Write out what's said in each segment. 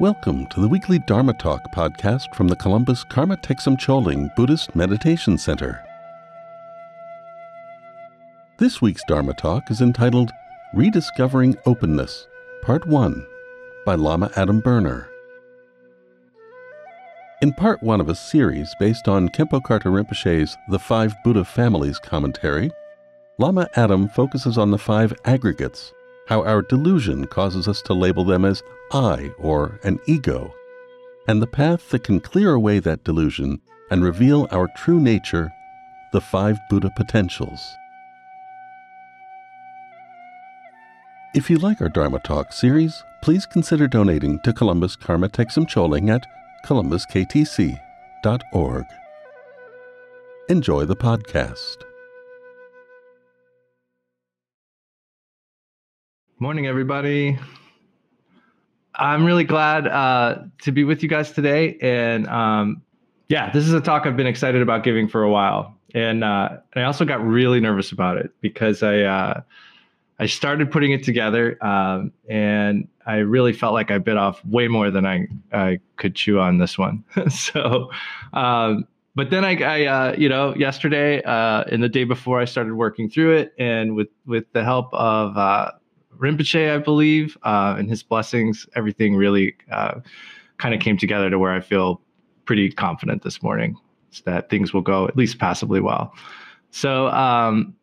Welcome to the weekly Dharma Talk podcast from the Columbus Karma Thegsum Choling Buddhist Meditation Center. This week's Dharma Talk is entitled Rediscovering Openness, Part 1 by Lama Adam Berner. In part 1 of a series based on Khenpo Karthar Rinpoche's The Five Buddha Families commentary, Lama Adam focuses on the five aggregates how our delusion causes us to label them as I or an ego, and the path that can clear away that delusion and reveal our true nature, the five Buddha potentials. If you like our Dharma Talk series, please consider donating to Columbus Karma Thegsum Choling at columbusktc.org. Enjoy the podcast. Morning, everybody. I'm really glad uh, to be with you guys today. And um, yeah, this is a talk I've been excited about giving for a while. And uh, I also got really nervous about it because I uh, I started putting it together um, and I really felt like I bit off way more than I, I could chew on this one. so, um, but then I, I uh, you know, yesterday uh, and the day before I started working through it, and with with the help of uh, Rinpoche, I believe, uh, and his blessings, everything really uh, kind of came together to where I feel pretty confident this morning that things will go at least passably well. So, um,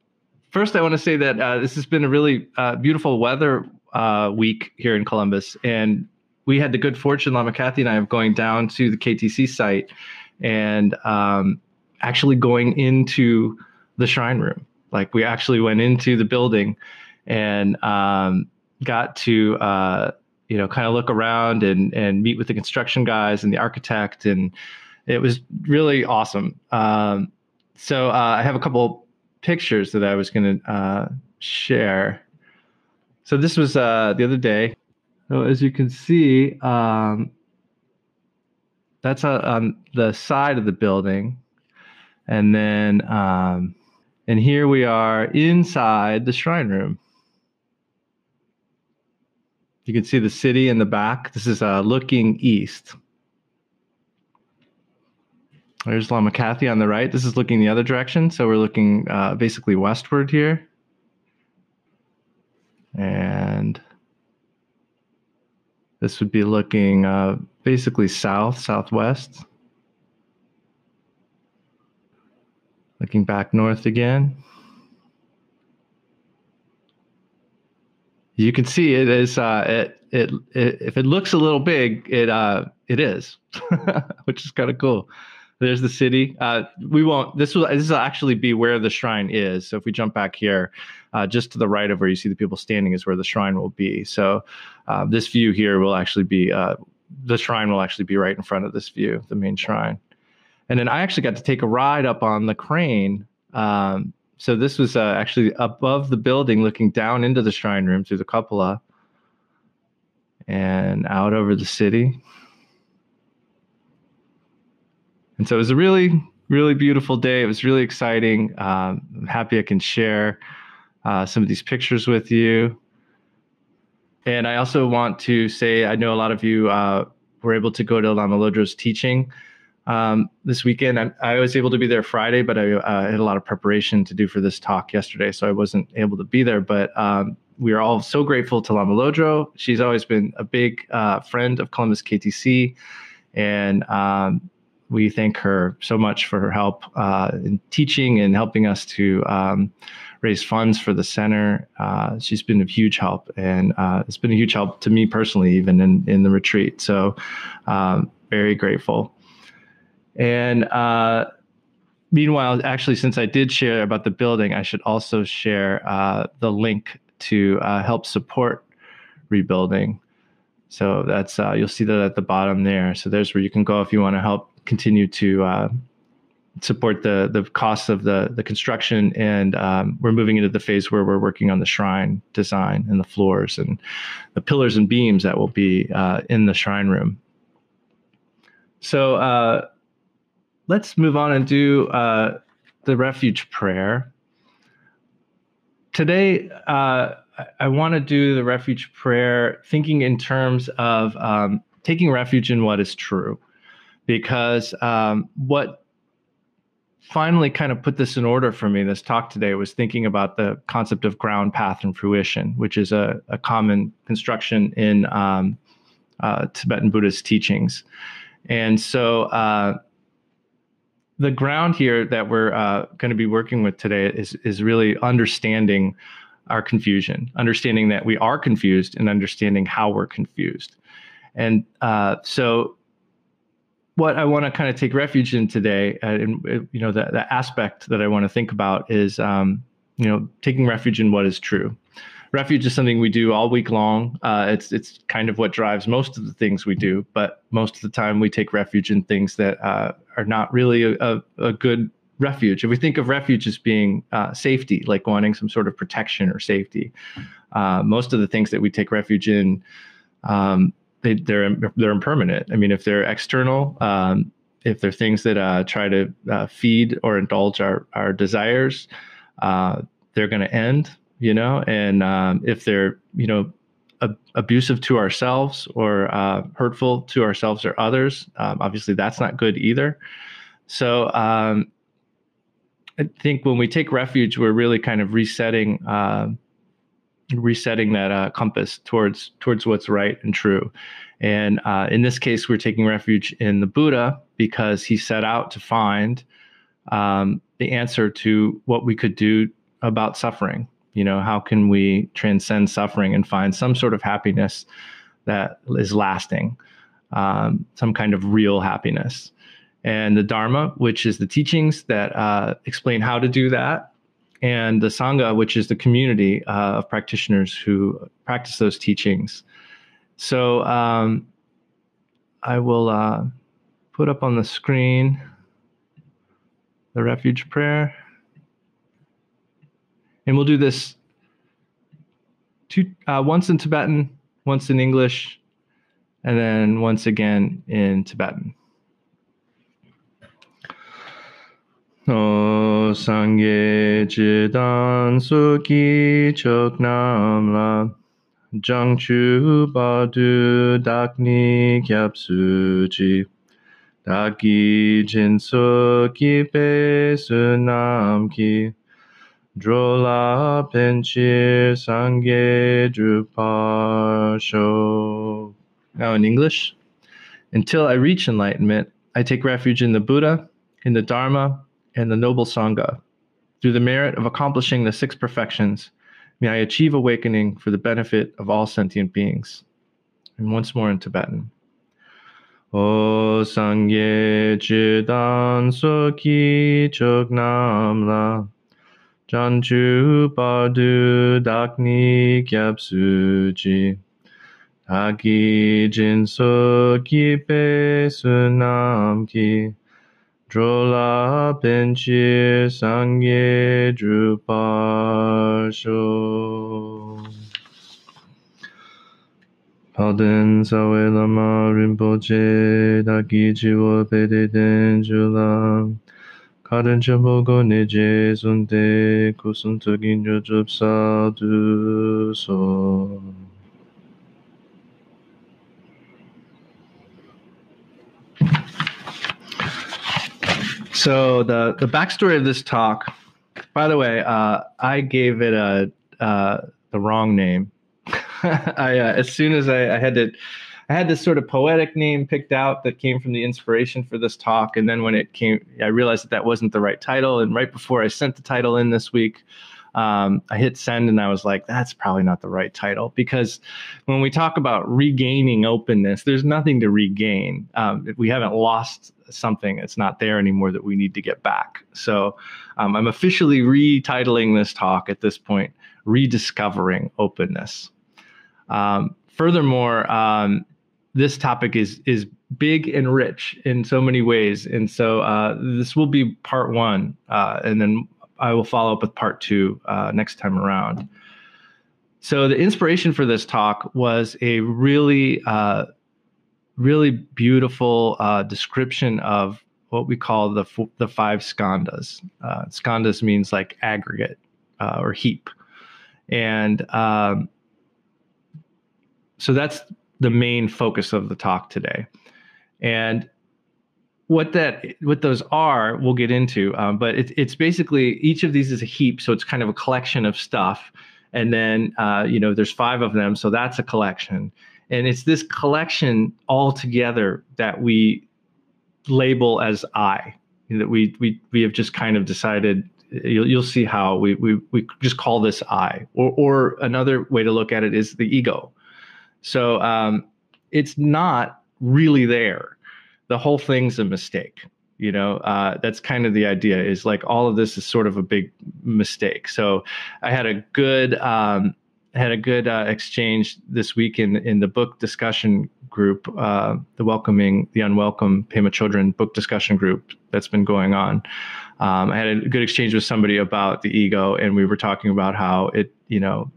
first, I want to say that uh, this has been a really uh, beautiful weather uh, week here in Columbus, and we had the good fortune, Lama Kathy and I, of going down to the KTC site and um, actually going into the shrine room. Like we actually went into the building and um, got to uh, you know kind of look around and and meet with the construction guys and the architect, and it was really awesome. Um, so uh, I have a couple pictures that I was going to uh, share. So this was uh, the other day. So as you can see, um, that's uh, on the side of the building, and then um, and here we are inside the shrine room. You can see the city in the back. This is uh, looking east. There's Lama Kathy on the right. This is looking the other direction. So we're looking uh, basically westward here. And this would be looking uh, basically south, southwest. Looking back north again. You can see it is uh, it, it, it if it looks a little big, it uh, it is, which is kind of cool. There's the city. Uh, we won't. This will this will actually be where the shrine is. So if we jump back here, uh, just to the right of where you see the people standing is where the shrine will be. So uh, this view here will actually be uh, the shrine will actually be right in front of this view, the main shrine. And then I actually got to take a ride up on the crane um, so this was uh, actually above the building, looking down into the shrine room through the cupola and out over the city. And so it was a really, really beautiful day. It was really exciting. Um, I'm happy I can share uh, some of these pictures with you. And I also want to say I know a lot of you uh, were able to go to Lama Lodro's teaching um, this weekend. I, I, was able to be there Friday, but I uh, had a lot of preparation to do for this talk yesterday, so I wasn't able to be there. But um, we are all so grateful to Lama Lodro. She's always been a big uh, friend of Columbus KTC, and um, we thank her so much for her help uh, in teaching and helping us to um, raise funds for the center. Uh, she's been a huge help, and uh, it's been a huge help to me personally, even in in the retreat. So, um, very grateful. And uh, meanwhile, actually, since I did share about the building, I should also share uh, the link to uh, help support rebuilding. So that's uh, you'll see that at the bottom there. So there's where you can go if you want to help continue to uh, support the the costs of the the construction. And um, we're moving into the phase where we're working on the shrine design and the floors and the pillars and beams that will be uh, in the shrine room. So let's move on and do uh, the refuge prayer. Today, uh, I, want to do the refuge prayer thinking in terms of um, taking refuge in what is true, because um, what finally kind of put this in order for me this talk today was thinking about the concept of ground path and fruition which is a, a common construction in um, uh, tibetan buddhist teachings and so uh, the ground here that we're uh, going to be working with today is is really understanding our confusion, understanding that we are confused, and understanding how we're confused. And uh, so, what I want to kind of take refuge in today, uh, and you know, the, the aspect that I want to think about is, um, you know, taking refuge in what is true refuge is something we do all week long. Uh, it's it's kind of what drives most of the things we do, but most of the time we take refuge in things that uh, are not really a, a, a, good refuge. If we think of refuge as being uh, safety, like wanting some sort of protection or safety, uh, most of the things that we take refuge in, um, they, they're they're impermanent. I mean, if they're external. Um, if they're things that uh, try to uh, feed or indulge our, our desires, they're going to end you know, and um, if they're, you know, ab- abusive to ourselves or uh, hurtful to ourselves or others, um, obviously that's not good either. So um, I think when we take refuge, we're really kind of resetting, uh, resetting that uh, compass towards towards what's right and true. And uh, in this case, we're taking refuge in the Buddha because he set out to find um, the answer to what we could do about suffering you know how can we transcend suffering and find some sort of happiness that is lasting um, some kind of real happiness? And the dharma which is the teachings that uh, explain how to do that and the sangha which is the community uh, of practitioners who practice those teachings. So um, i will uh, put up on the screen the refuge prayer and we'll do this two uh, once in Tibetan, once in English, and then once again in Tibetan. O sangye jidan suki chok nam la. Jang chu ba du dakni kyap suji daki jin suki pe sunam ki Drola Penchir Sangye Drupasho. Now in English, until I reach enlightenment, I take refuge in the Buddha, in the Dharma, and the Noble Sangha. Through the merit of accomplishing the six perfections, may I achieve awakening for the benefit of all sentient beings. And once more in Tibetan. O Sangye Chidan Soki Chok Nam La Janju Bardu Dakni Gyapsuji Dagi Jinso Kipe Sunam Ki Drola Benchir Sangye Druparsho. Palden Sawe Lama Rinpoche Dagi Jiwo Pede So the the backstory of this talk, by the way, uh, I gave it a uh, the wrong name. I uh, as soon as I, I had to I had this sort of poetic name picked out that came from the inspiration for this talk. And then when it came, I realized that that wasn't the right title. And right before I sent the title in this week, um, I hit send and I was like, that's probably not the right title because when we talk about regaining openness, there's nothing to regain. Um, we haven't lost something, it's not there anymore that we need to get back. So um, I'm officially retitling this talk at this point, Rediscovering Openness. Um, furthermore, um, this topic is is big and rich in so many ways, and so uh, this will be part one, uh, and then I will follow up with part two uh, next time around. So the inspiration for this talk was a really, uh, really beautiful uh, description of what we call the the five skandhas. Uh, skandhas means like aggregate or heap, and um, so that's the main focus of the talk today. And what that what those are we'll get into um, but it, it's basically each of these is a heap so it's kind of a collection of stuff. And then uh, you know there's five of them so that's a collection. And it's this collection all together that we label as i that we we we have just kind of decided you'll, you'll see how we, we we just call this i. Or or another way to look at it is the ego so um, it's not really there. The whole thing's a mistake you know? Uh, that's kind of the idea is like all of this is sort of a big mistake. So i had a good um, had a good uh, exchange this week in in the book discussion group uh, the welcoming the unwelcome Pema Chödrön book discussion group that's been going on. Um, i had a good exchange with somebody about the ego and we were talking about how it you know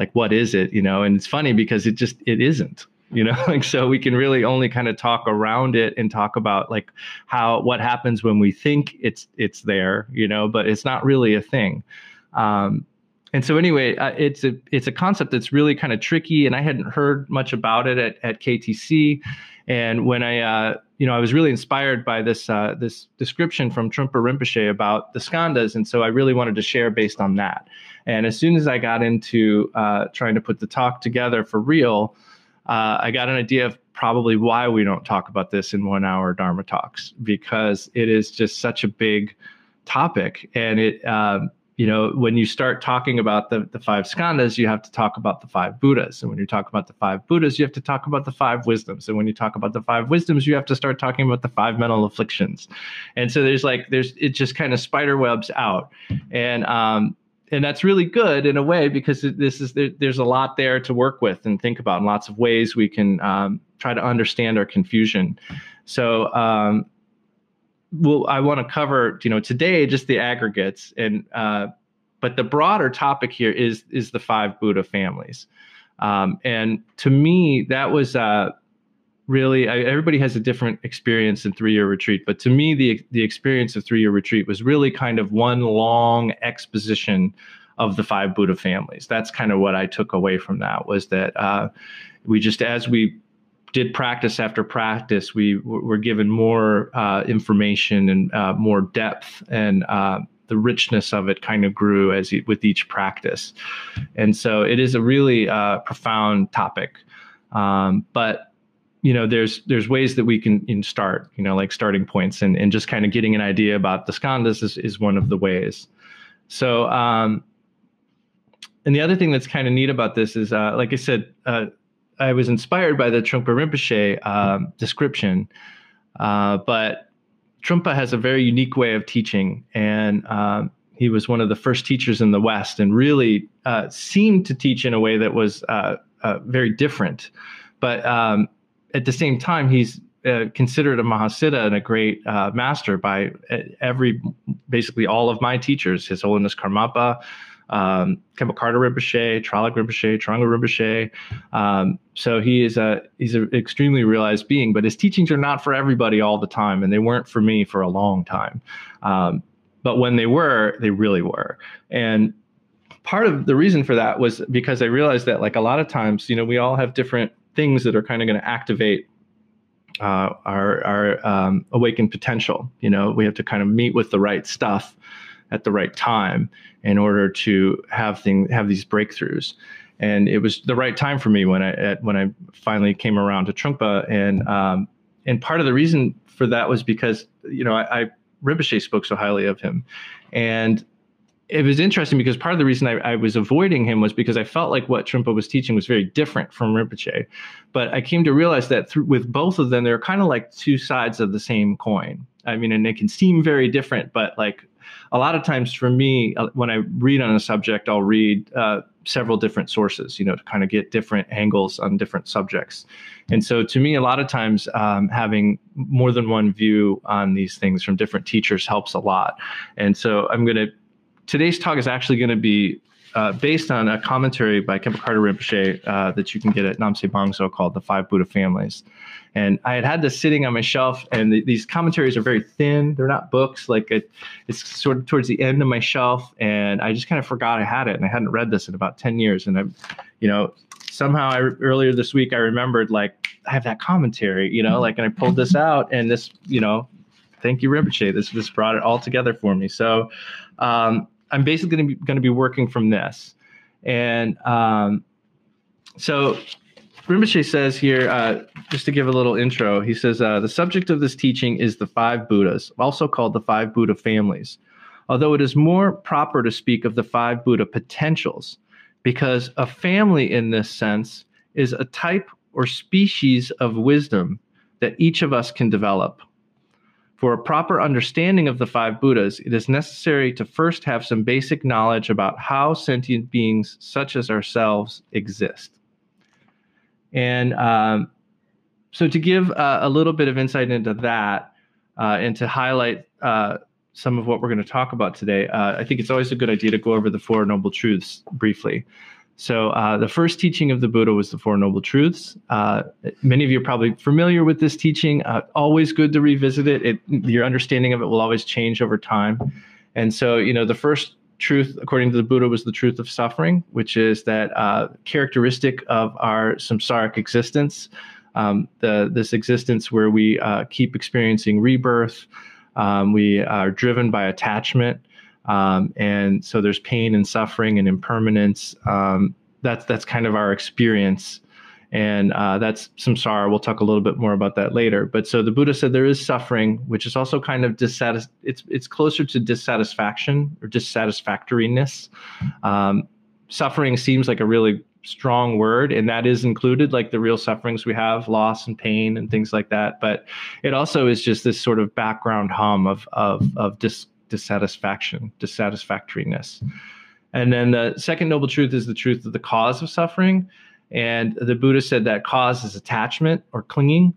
like what is it you know? And it's funny because it just it isn't you know? Like so we can really only kind of talk around it and talk about like how what happens when we think it's it's there you know? But it's not really a thing. Um, and so anyway uh, it's a it's a concept that's really kind of tricky and i hadn't heard much about it at, at ktc and when i uh, you know i was really inspired by this uh, this description from trungpa rinpoche about the skandhas and so i really wanted to share based on that and as soon as i got into uh, trying to put the talk together for real uh, I got an idea of probably why we don't talk about this in one hour Dharma talks because it is just such a big topic. And it, um, you know, when you start talking about the, the five skandhas, you have to talk about the five Buddhas. And when you talk about the five Buddhas, you have to talk about the five wisdoms. And when you talk about the five wisdoms, you have to start talking about the five mental afflictions. And so there's like, there's, it just kind of spider webs out. And, um, and that's really good in a way because this is there, there's a lot there to work with and think about and lots of ways we can um, try to understand our confusion. So um, well i want to cover you know today just the aggregates and uh, but the broader topic here is is the five buddha families. Um, and to me that was uh, really I, everybody has a different experience in three year retreat but to me the the experience of three year retreat was really kind of one long exposition of the five buddha families. That's kind of what i took away from that was that uh, we just as we did practice after practice we were given more uh, information and uh, more depth and uh, the richness of it kind of grew as with each practice. And so it is a really uh, profound topic. Um, but you know there's there's ways that we can, start you know like starting points and, and just kind of getting an idea about the skandhas is, is one of the ways. So um and the other thing that's kind of neat about this is uh, like i said uh, i was inspired by the trungpa rinpoche um, description uh, but trungpa has a very unique way of teaching and um, he was one of the first teachers in the west and really uh, seemed to teach in a way that was uh, uh, very different. But um, at the same time, he's uh, considered a Mahasiddha and a great uh, master by uh, every, basically all of my teachers, His Holiness Karmapa, um, Rinpoche, Traleg Rinpoche, Trungpa Rinpoche. Um, so he is a he's an extremely realized being, but his teachings are not for everybody all the time, and they weren't for me for a long time. Um, but when they were, they really were. And part of the reason for that was because I realized that like a lot of times, you know, we all have different things that are kind of going to activate uh, our our um, awakened potential. You know, we have to kind of meet with the right stuff at the right time in order to have thing have these breakthroughs. And it was the right time for me when I at, when I finally came around to Trungpa, and um, and part of the reason for that was because you know I, I spoke so highly of him, and it was interesting because part of the reason I, I, was avoiding him was because I felt like what Trungpa was teaching was very different from Rinpoche. But I came to realize that through, with both of them, they're kind of like two sides of the same coin. I mean, and it can seem very different, but like a lot of times for me, uh, when I read on a subject, I'll read uh, several different sources, you know, to kind of get different angles on different subjects. And so to me, a lot of times um, having more than one view on these things from different teachers helps a lot. And so I'm going to today's talk is actually going to be uh, based on a commentary by Khenpo Karthar Rinpoche uh, that you can get at Namse Bangdzo called The Five Buddha Families. And I had had this sitting on my shelf, and the, these commentaries are very thin. They're not books. Like it, it's sort of towards the end of my shelf, and I just kind of forgot I had it, and I hadn't read this in about ten years. And I, you know, somehow I, earlier this week I remembered like I have that commentary, you know, like and I pulled this out and this, you know, thank you Rinpoche. This this brought it all together for me. So um, I'm basically going to be going to be working from this, and um, so Rinpoche says here, uh, just to give a little intro, he says uh, the subject of this teaching is the five Buddhas, also called the five Buddha families. Although it is more proper to speak of the five Buddha potentials, because a family in this sense is a type or species of wisdom that each of us can develop. For a proper understanding of the five Buddhas, it is necessary to first have some basic knowledge about how sentient beings such as ourselves exist. And um, so, to give uh, a little bit of insight into that uh, and to highlight uh, some of what we're going to talk about today, uh, I think it's always a good idea to go over the Four Noble Truths briefly. So, uh, the first teaching of the Buddha was the Four Noble Truths. Uh, many of you are probably familiar with this teaching. always good to revisit it. it. Your understanding of it will always change over time. And so, you know, the first truth, according to the Buddha, was the truth of suffering, which is that uh, characteristic of our samsaric existence, um, the, this existence where we uh, keep experiencing rebirth, um, we are driven by attachment, um, and so there's pain and suffering and impermanence. Um, that's that's kind of our experience and uh, that's samsara. We'll talk a little bit more about that later. But so the Buddha said there is suffering, which is also kind of dissatis. It's it's closer to dissatisfaction or dissatisfactoriness. Um, suffering seems like a really strong word, and that is included, like the real sufferings we have, loss and pain and things like that. But it also is just this sort of background hum of of of dis, dissatisfaction, dissatisfactoriness. And then the second noble truth is the truth of the cause of suffering. And the Buddha said that cause is attachment or clinging.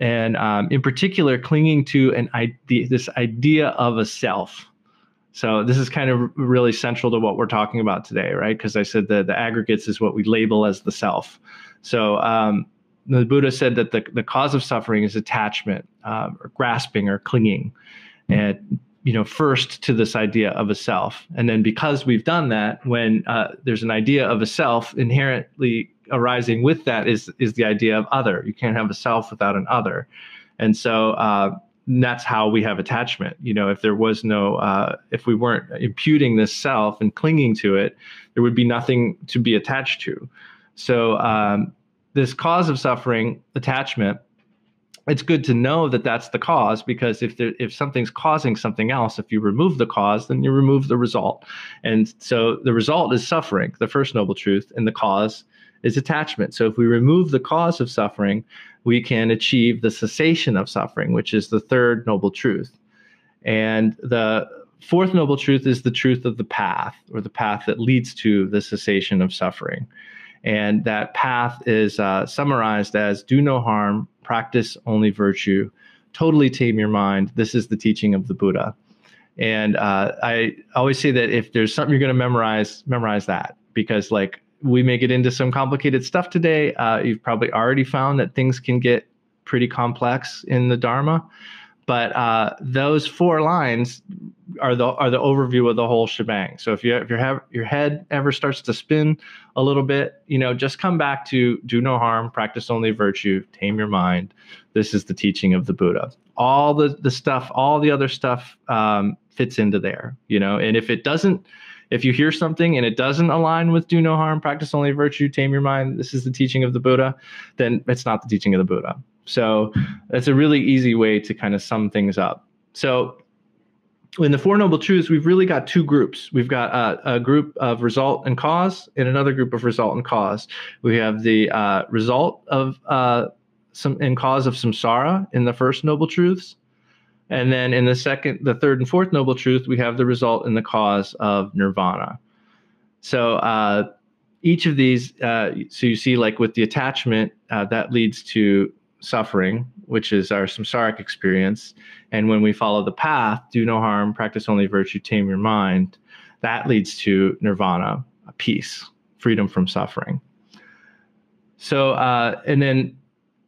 And um, in particular, clinging to an idea, this idea of a self. So this is kind of really central to what we're talking about today, right? Because I said that the aggregates is what we label as the self. So um, the Buddha said that the, the cause of suffering is attachment um, or grasping or clinging. And you know first to this idea of a self. And then because we've done that when uh, there's an idea of a self inherently arising with that is is the idea of other. You can't have a self without an other. And so uh, that's how we have attachment. You know if there was no uh, if we weren't imputing this self and clinging to it there would be nothing to be attached to. So um, this cause of suffering attachment it's good to know that that's the cause because if there, if something's causing something else, if you remove the cause, then you remove the result. And so the result is suffering, the first noble truth, and the cause is attachment. So if we remove the cause of suffering, we can achieve the cessation of suffering, which is the third noble truth. And the fourth noble truth is the truth of the path or the path that leads to the cessation of suffering. And that path is uh, summarized as do no harm, practice only virtue, totally tame your mind. This is the teaching of the Buddha. And uh, I always say that if there's something you're going to memorize, memorize that because, like, we may get into some complicated stuff today. Uh, you've probably already found that things can get pretty complex in the Dharma. But uh, those four lines are the are the overview of the whole shebang. So if you if your have, your head ever starts to spin a little bit, you know, just come back to do no harm, practice only virtue, tame your mind. This is the teaching of the Buddha. All the the stuff, all the other stuff um, fits into there, you know. And if it doesn't, if you hear something and it doesn't align with do no harm, practice only virtue, tame your mind. This is the teaching of the Buddha. Then it's not the teaching of the Buddha. So that's a really easy way to kind of sum things up. So in the Four Noble Truths, we've really got two groups. We've got a, a group of result and cause, and another group of result and cause. We have the uh, result of uh, some and cause of samsara in the first Noble Truths, and then in the second, the third and fourth Noble Truth, we have the result and the cause of nirvana. So uh, each of these, uh, so you see, like with the attachment, uh, that leads to suffering, which is our samsaric experience. And when we follow the path, do no harm, practice only virtue, tame your mind, that leads to nirvana, peace, freedom from suffering. So, uh, and then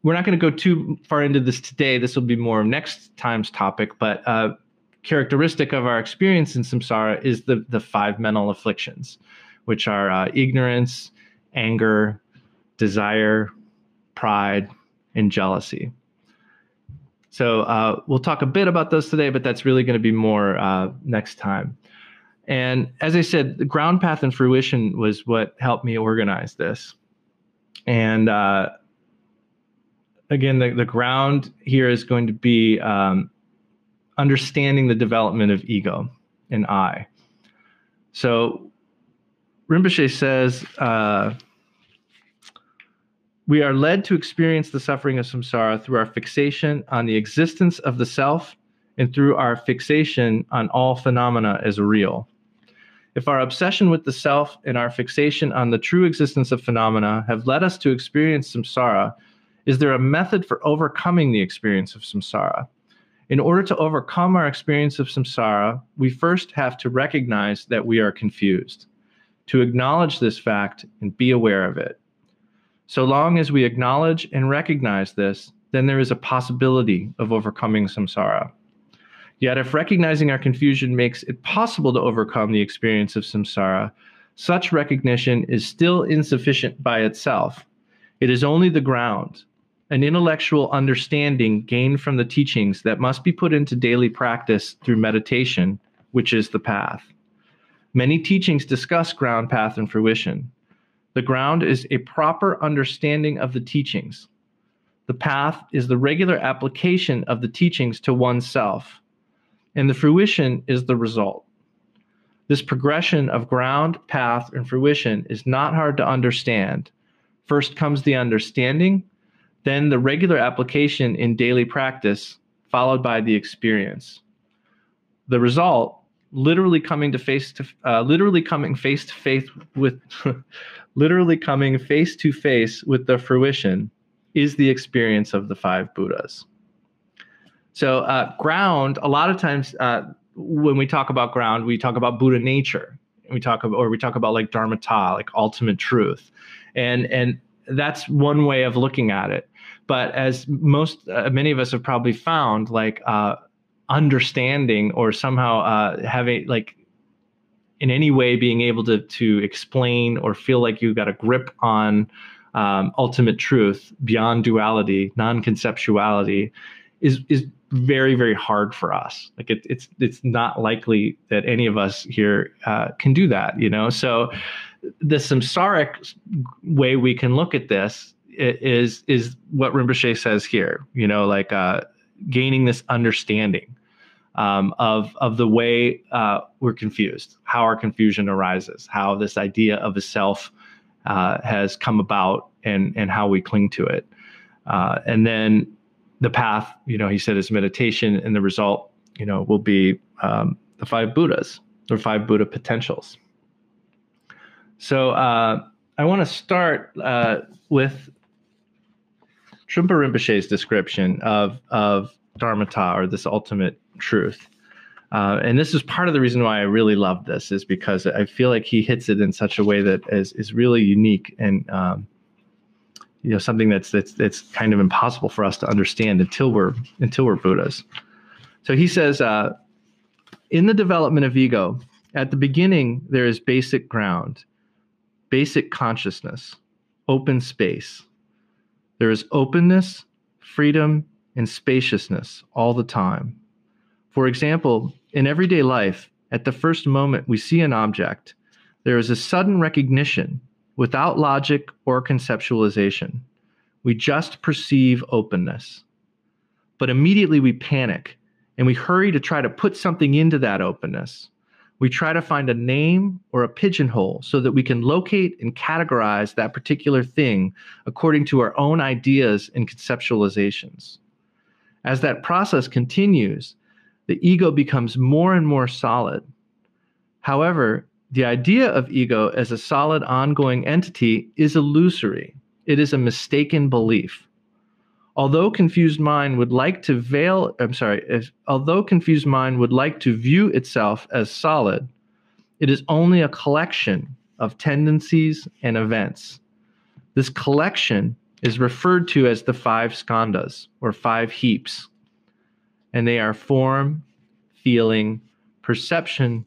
we're not going to go too far into this today. This will be more next time's topic, but uh, characteristic of our experience in samsara is the the five mental afflictions, which are uh, ignorance, anger, desire, pride, and jealousy. So uh, we'll talk a bit about those today, but that's really going to be more uh, next time. And as I said, the ground path and fruition was what helped me organize this. And uh, again, the, the ground here is going to be um, understanding the development of ego and I. So Rinpoche says, uh, we are led to experience the suffering of samsara through our fixation on the existence of the self and through our fixation on all phenomena as real. If our obsession with the self and our fixation on the true existence of phenomena have led us to experience samsara, is there a method for overcoming the experience of samsara? In order to overcome our experience of samsara, we first have to recognize that we are confused, to acknowledge this fact and be aware of it. So long as we acknowledge and recognize this, then there is a possibility of overcoming samsara. Yet, if recognizing our confusion makes it possible to overcome the experience of samsara, such recognition is still insufficient by itself. It is only the ground, an intellectual understanding gained from the teachings that must be put into daily practice through meditation, which is the path. Many teachings discuss ground path and fruition. The ground is a proper understanding of the teachings. The path is the regular application of the teachings to oneself and the fruition is the result. This progression of ground, path, and fruition is not hard to understand. First comes the understanding, then the regular application in daily practice, followed by the experience. The result, literally coming to face to uh, literally coming face to face with literally coming face to face with the fruition is the experience of the five buddhas so uh, ground, a lot of times uh, when we talk about ground, we talk about Buddha nature. We talk about, or we talk about like dharmata, like ultimate truth, and and that's one way of looking at it. But as most, uh, many of us have probably found, like uh, understanding or somehow uh, having like in any way being able to to explain or feel like you've got a grip on um, ultimate truth beyond duality, non-conceptuality, is is very very hard for us. Like it, it's it's not likely that any of us here uh, can do that you know? So the samsaric way we can look at this is is what Rinpoche says here you know like uh, gaining this understanding um, of of the way uh, we're confused how our confusion arises how this idea of a self uh, has come about and and how we cling to it uh, and then the path, you know, he said is meditation, and the result, you know, will be um, the five Buddhas or five Buddha potentials. So uh, I want to start uh, with Trungpa Rinpoche's description of of dharmata or this ultimate truth. Uh, and this is part of the reason why I really love this is because I feel like he hits it in such a way that is is really unique and um, you know something that's that's that's kind of impossible for us to understand until we're until we're Buddhas. So he says, uh, in the development of ego, at the beginning there is basic ground, basic consciousness, open space. There is openness, freedom, and spaciousness all the time. For example, in everyday life, at the first moment we see an object, there is a sudden recognition without logic or conceptualization. We just perceive openness. But immediately we panic and we hurry to try to put something into that openness. We try to find a name or a pigeonhole so that we can locate and categorize that particular thing according to our own ideas and conceptualizations. As that process continues, the ego becomes more and more solid. However, the idea of ego as a solid ongoing entity is illusory. It is a mistaken belief. Although confused mind would like to veil, I'm sorry, if, although confused mind would like to view itself as solid, it is only a collection of tendencies and events. This collection is referred to as the five skandhas or five heaps, and they are form, feeling, perception,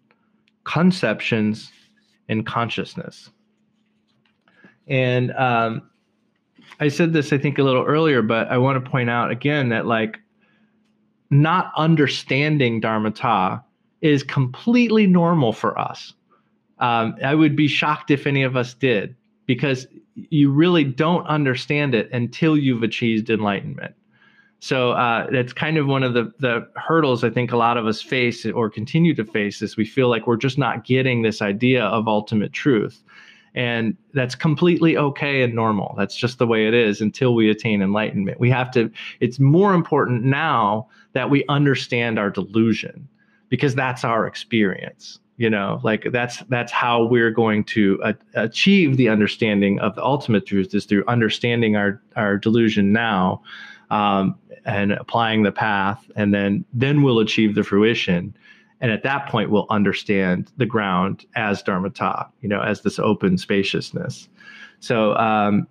conceptions and consciousness. And um, I said this, I think, a little earlier, but I want to point out again that like not understanding Dharmata is completely normal for us. Um, I would be shocked if any of us did because you really don't understand it until you've achieved enlightenment. So uh, that's kind of one of the the hurdles I think a lot of us face or continue to face is we feel like we're just not getting this idea of ultimate truth. And that's completely okay and normal. That's just the way it is until we attain enlightenment. We have to, it's more important now that we understand our delusion because that's our experience you know like that's that's how we're going to uh, achieve the understanding of the ultimate truth is through understanding our our delusion now um, and applying the path and then then we'll achieve the fruition. And at that point we'll understand the ground as dharmata you know as this open spaciousness. So um,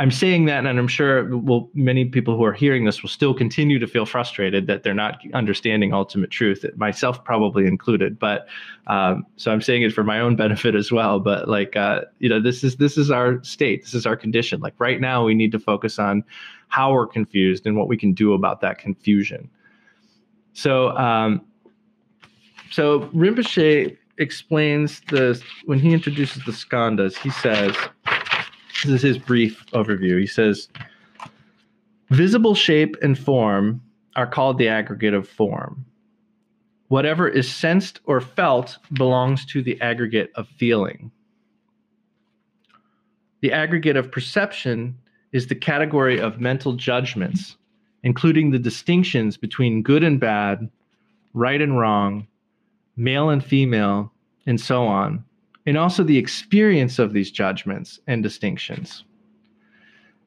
I'm saying that, and I'm sure well, many people who are hearing this will still continue to feel frustrated that they're not understanding ultimate truth, myself probably included. But um, so I'm saying it for my own benefit as well. But like, uh, you know, this is this is our state, this is our condition. Like right now, we need to focus on how we're confused and what we can do about that confusion. So, um, so Rinpoche explains the when he introduces the skandhas, he says this is his brief overview. He says, Visible shape and form are called the aggregate of form. Whatever is sensed or felt belongs to the aggregate of feeling. The aggregate of perception is the category of mental judgments, including the distinctions between good and bad, right and wrong, male and female, and so on, and also the experience of these judgments and distinctions.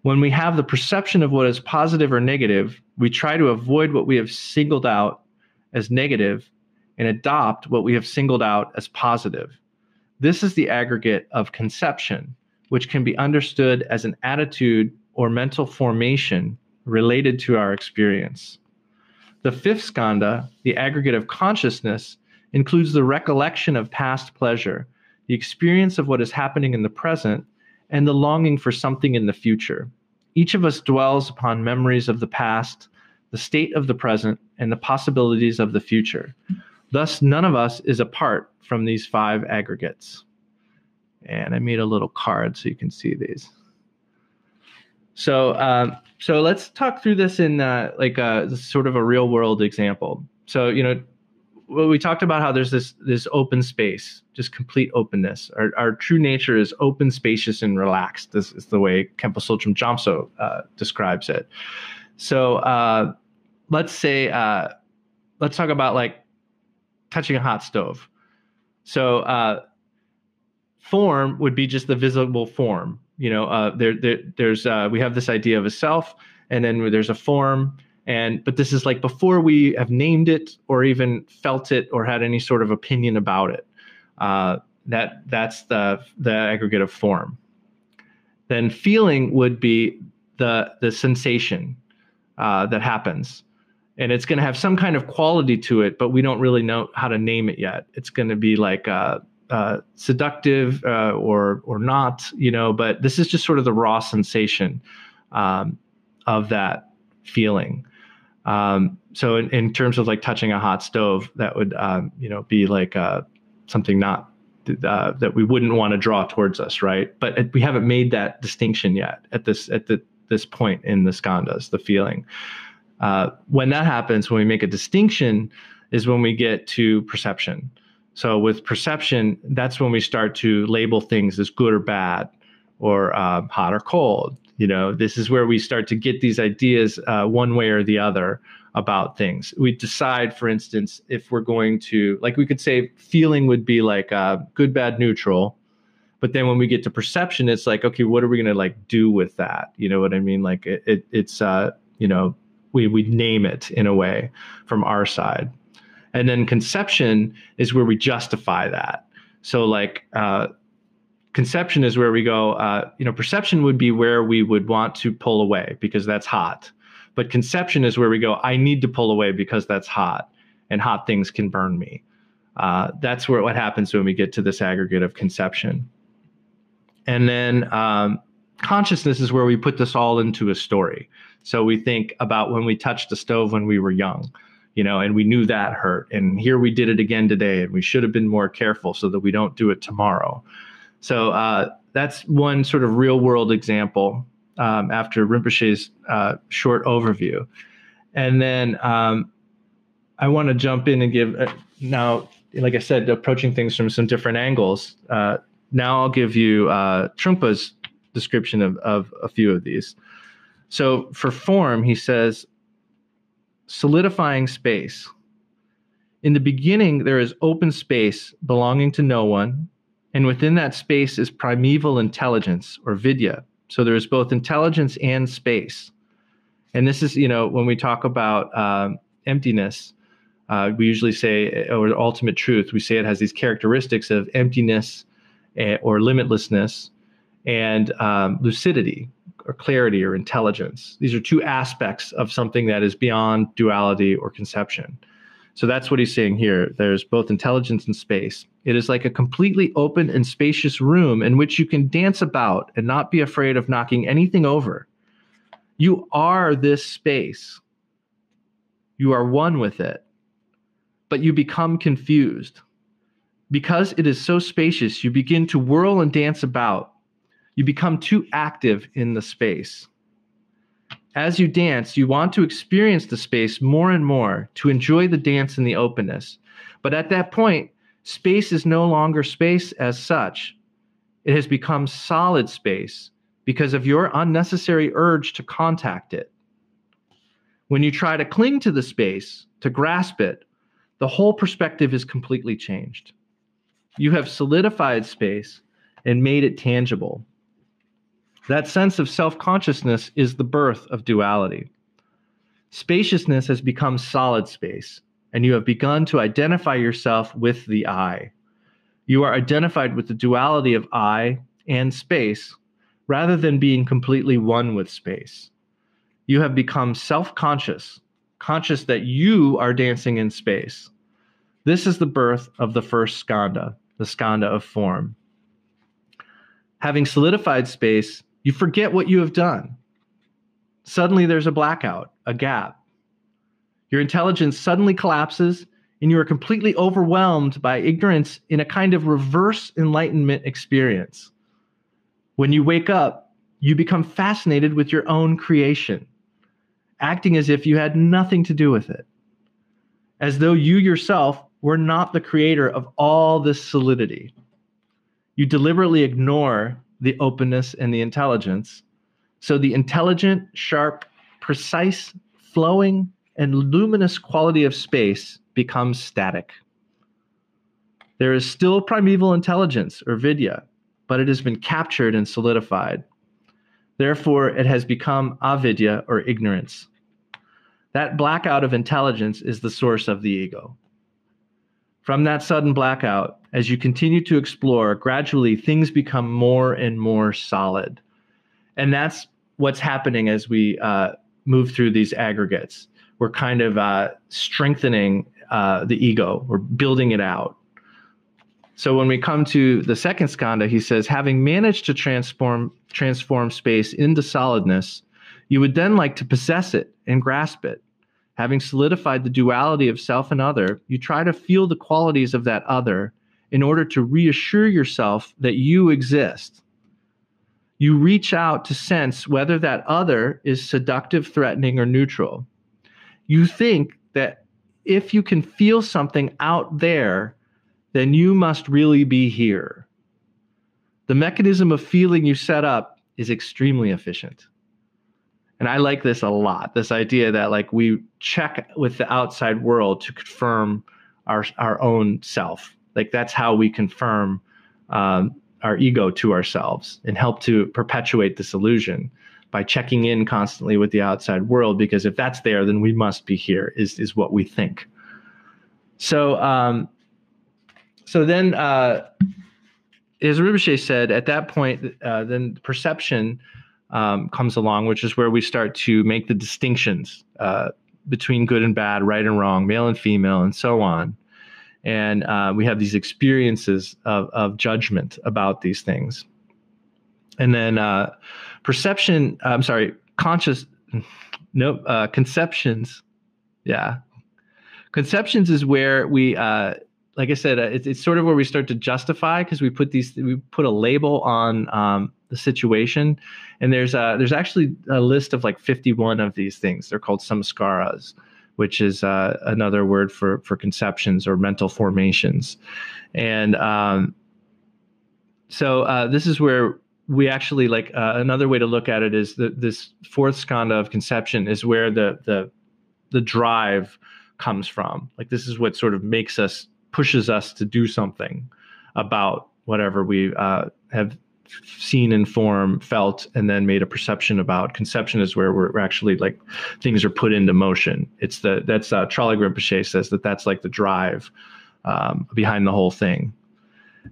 When we have the perception of what is positive or negative, we try to avoid what we have singled out as negative and adopt what we have singled out as positive. This is the aggregate of conception, which can be understood as an attitude or mental formation related to our experience. The fifth skandha, the aggregate of consciousness, includes the recollection of past pleasure the experience of what is happening in the present, and the longing for something in the future. Each of us dwells upon memories of the past, the state of the present, and the possibilities of the future. Thus, none of us is apart from these five aggregates. And I made a little card so you can see these. So, um, so let's talk through this in uh, like a uh, sort of a real world example. So, you know, well, we talked about how there's this this open space, just complete openness. Our, our true nature is open, spacious, and relaxed. This is the way Khenpo Tsultrim Gyamtso uh, describes it. So uh, let's say uh, let's talk about like touching a hot stove. So uh, form would be just the visible form. You know, uh, there, there there's uh, we have this idea of a self, and then there's a form and but this is like before we have named it or even felt it or had any sort of opinion about it. Uh, that that's the the aggregate of form. Then feeling would be the the sensation uh, that happens. And it's going to have some kind of quality to it but we don't really know how to name it yet. It's going to be like uh, uh, seductive uh, or or not you know but this is just sort of the raw sensation um, of that feeling um, so in, in, terms of like touching a hot stove, that would um, you know be like uh, something not uh, that we wouldn't want to draw towards us, right? But we haven't made that distinction yet at this at the, this point in the skandhas, the feeling. Uh, when that happens, when we make a distinction, is when we get to perception. So with perception, that's when we start to label things as good or bad, or uh, hot or cold, you know this is where we start to get these ideas uh, one way or the other about things. We decide for instance if we're going to like we could say feeling would be like uh, good bad neutral but then when we get to perception it's like okay what are we going to like do with that? You know what i mean? Like it, it it's uh you know we we name it in a way from our side. And then conception is where we justify that. So like uh conception is where we go uh, you know perception would be where we would want to pull away because that's hot but conception is where we go i need to pull away because that's hot and hot things can burn me uh, that's where what happens when we get to this aggregate of conception and then um, consciousness is where we put this all into a story. So we think about when we touched the stove when we were young, you know, and we knew that hurt. And here we did it again today, and we should have been more careful so that we don't do it tomorrow. So uh, that's one sort of real world example um, after Rinpoche's uh, short overview. And then um, I want to jump in and give uh, now, like I said, approaching things from some different angles. Uh, now I'll give you uh, Trungpa's description of, of a few of these. So for form, he says, solidifying space. In the beginning, there is open space belonging to no one, and within that space is primeval intelligence or vidya. So there is both intelligence and space. And this is, you know, when we talk about um, emptiness, uh, we usually say, or ultimate truth, we say it has these characteristics of emptiness uh, or limitlessness and um, lucidity or clarity or intelligence. These are two aspects of something that is beyond duality or conception. So that's what he's saying here. There's both intelligence and space. It is like a completely open and spacious room in which you can dance about and not be afraid of knocking anything over. You are this space, you are one with it, but you become confused. Because it is so spacious, you begin to whirl and dance about. You become too active in the space as you dance, you want to experience the space more and more to enjoy the dance and the openness. But at that point, space is no longer space as such. It has become solid space because of your unnecessary urge to contact it. When you try to cling to the space, to grasp it, the whole perspective is completely changed. You have solidified space and made it tangible. That sense of self consciousness is the birth of duality. Spaciousness has become solid space, and you have begun to identify yourself with the I. You are identified with the duality of I and space rather than being completely one with space. You have become self conscious, conscious that you are dancing in space. This is the birth of the first skandha, the skandha of form. Having solidified space, you forget what you have done. Suddenly there's a blackout, a gap. Your intelligence suddenly collapses, and you are completely overwhelmed by ignorance in a kind of reverse enlightenment experience. When you wake up, you become fascinated with your own creation, acting as if you had nothing to do with it, as though you yourself were not the creator of all this solidity. You deliberately ignore the openness and the intelligence. So the intelligent, sharp, precise, flowing, and luminous quality of space becomes static. There is still primeval intelligence or vidya, but it has been captured and solidified. Therefore, it has become avidya or ignorance. That blackout of intelligence is the source of the ego. From that sudden blackout, as you continue to explore, gradually things become more and more solid. And that's what's happening as we uh, move through these aggregates. We're kind of uh, strengthening uh, the ego, we're building it out. So when we come to the second skandha, he says, having managed to transform transform space into solidness, you would then like to possess it and grasp it. Having solidified the duality of self and other, you try to feel the qualities of that other in order to reassure yourself that you exist. You reach out to sense whether that other is seductive, threatening, or neutral. You think that if you can feel something out there, then you must really be here. The mechanism of feeling you set up is extremely efficient. And I like this a lot this idea that, like, we check with the outside world to confirm our, our own self like that's how we confirm um, our ego to ourselves and help to perpetuate this illusion by checking in constantly with the outside world. Because if that's there, then we must be here. Is is what we think. So um, so then. Uh, as Rinpoche said, at that point, uh, then perception um, comes along, which is where we start to make the distinctions uh, between good and bad, right and wrong, male and female, and so on and uh, we have these experiences of, of judgment about these things and then uh, perception. I'm sorry, conscious. Nope. Uh, conceptions. Yeah, conceptions is where we. Uh, like I said, uh, it's, it's sort of where we start to justify because we put these we put a label on um, the situation, and there's a, there's actually a list of like 51 of these things. They're called samskaras, which is uh, another word for for conceptions or mental formations, and um, so uh, this is where we actually like uh, another way to look at it is that this fourth skandha of conception is where the the the drive comes from. Like this is what sort of makes us pushes us to do something about whatever we uh, have seen in form, felt, and then made a perception about. Conception is where we're actually like things are put into motion. It's the that's uh, Rinpoche says that that's like the drive um, behind the whole thing.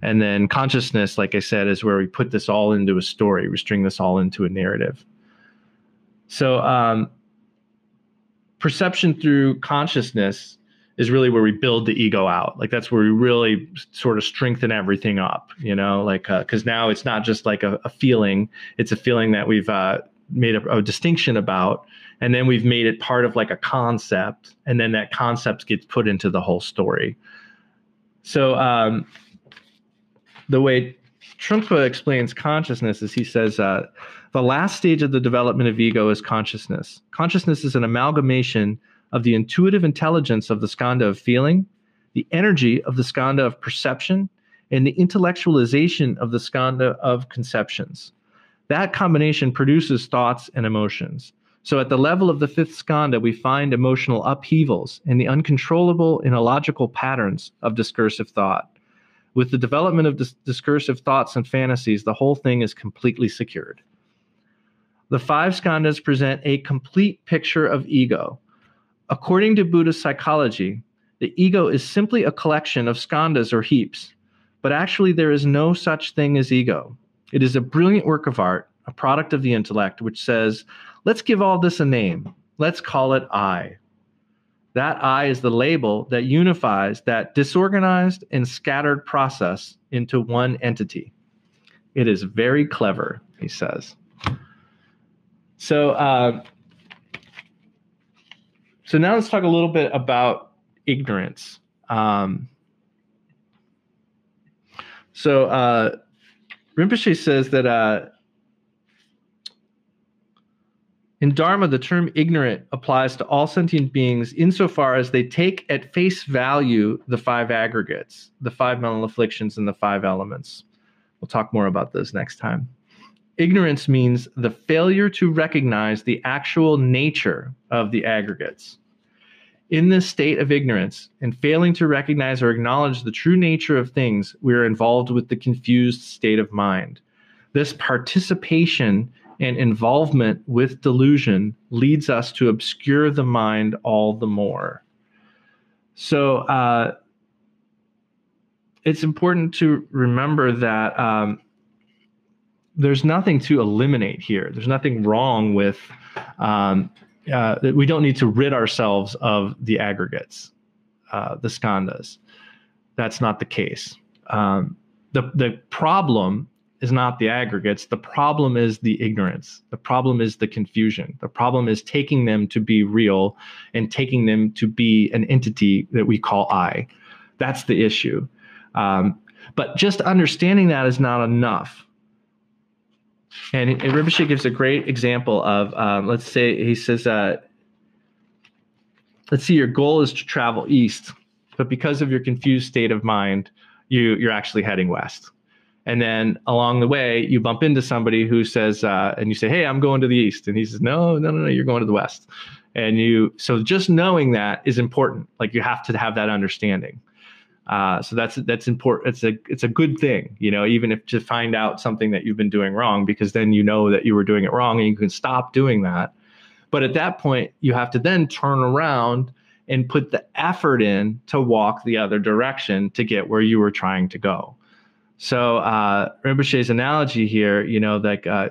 And then consciousness, like I said, is where we put this all into a story, we string this all into a narrative. So, um, perception through consciousness is really where we build the ego out. Like that's where we really sort of strengthen everything up, you know, like, uh, cause now it's not just like a, a feeling, it's a feeling that we've, uh, made a, a, distinction about, and then we've made it part of like a concept. And then that concept gets put into the whole story. So, um, the way Trungpa explains consciousness is he says, uh, the last stage of the development of ego is consciousness. Consciousness is an amalgamation of the intuitive intelligence of the skandha of feeling, the energy of the skandha of perception, and the intellectualization of the skandha of conceptions. That combination produces thoughts and emotions. So, at the level of the fifth skandha, we find emotional upheavals and the uncontrollable and illogical patterns of discursive thought. With the development of dis- discursive thoughts and fantasies, the whole thing is completely secured. The five skandhas present a complete picture of ego, According to Buddhist psychology, the ego is simply a collection of skandhas or heaps, but actually there is no such thing as ego. It is a brilliant work of art, a product of the intellect, which says, let's give all this a name. Let's call it I. That I is the label that unifies that disorganized and scattered process into one entity. It is very clever, he says. So, uh, so now let's talk a little bit about ignorance. Um, so uh, Rinpoche says that uh, in Dharma, the term ignorant applies to all sentient beings insofar as they take at face value the five aggregates, the five mental afflictions, and the five elements. We'll talk more about those next time. Ignorance means the failure to recognize the actual nature of the aggregates. In this state of ignorance and failing to recognize or acknowledge the true nature of things, we are involved with the confused state of mind. This participation and involvement with delusion leads us to obscure the mind all the more. So, uh, it's important to remember that um, there's nothing to eliminate here. There's nothing wrong with um, uh, we don't need to rid ourselves of the aggregates, uh, the skandhas. That's not the case. Um, the the problem is not the aggregates. The problem is the ignorance. The problem is the confusion. The problem is taking them to be real and taking them to be an entity that we call I. That's the issue. Um, but just understanding that is not enough. And, and gives a great example of, um, let's say, he says, uh, let's see, your goal is to travel east, but because of your confused state of mind, you you're actually heading west. And then along the way, you bump into somebody who says, uh, and you say, "Hey, I'm going to the east," and he says, "No, no, no, no, you're going to the west." And you, so just knowing that is important. Like you have to have that understanding. Uh, so that's that's important. It's a it's a good thing, you know, even if to find out something that you've been doing wrong, because then you know that you were doing it wrong and you can stop doing that. But at that point, you have to then turn around and put the effort in to walk the other direction to get where you were trying to go. So uh, Rinpoche's analogy here, you know, like uh,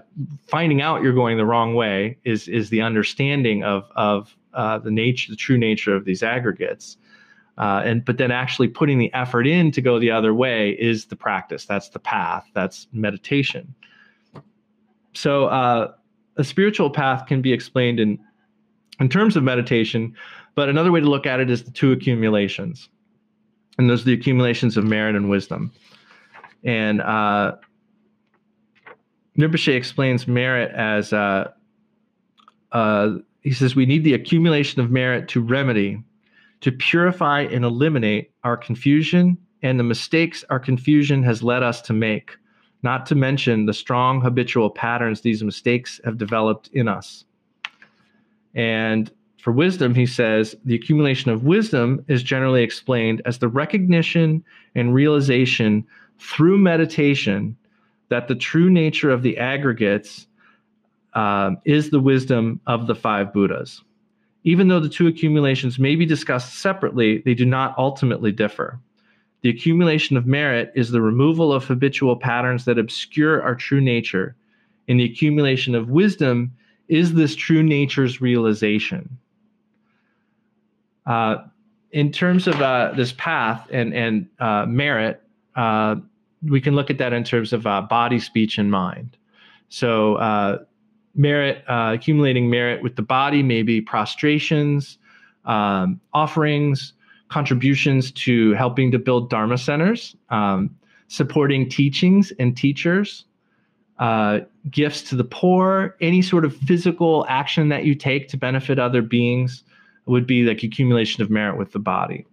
finding out you're going the wrong way is is the understanding of of uh, the nature, the true nature of these aggregates. Uh, and but then actually putting the effort in to go the other way is the practice. That's the path. That's meditation. so uh, a spiritual path can be explained in in terms of meditation, but another way to look at it is the two accumulations, and those are the accumulations of merit and wisdom. And uh, Rinpoche explains merit as uh, uh, he says we need the accumulation of merit to remedy, to purify and eliminate our confusion and the mistakes our confusion has led us to make, not to mention the strong habitual patterns these mistakes have developed in us. And for wisdom, he says the accumulation of wisdom is generally explained as the recognition and realization through meditation that the true nature of the aggregates um, is the wisdom of the five Buddhas. Even though the two accumulations may be discussed separately, they do not ultimately differ. The accumulation of merit is the removal of habitual patterns that obscure our true nature, and the accumulation of wisdom is this true nature's realization. Uh, in terms of uh, this path and and uh, merit, uh, we can look at that in terms of uh, body, speech, and mind. So uh, merit, accumulating merit with the body, maybe prostrations, um, offerings, contributions to helping to build Dharma centers, um, supporting teachings and teachers, uh, gifts to the poor, any sort of physical action that you take to benefit other beings would be like accumulation of merit with the body.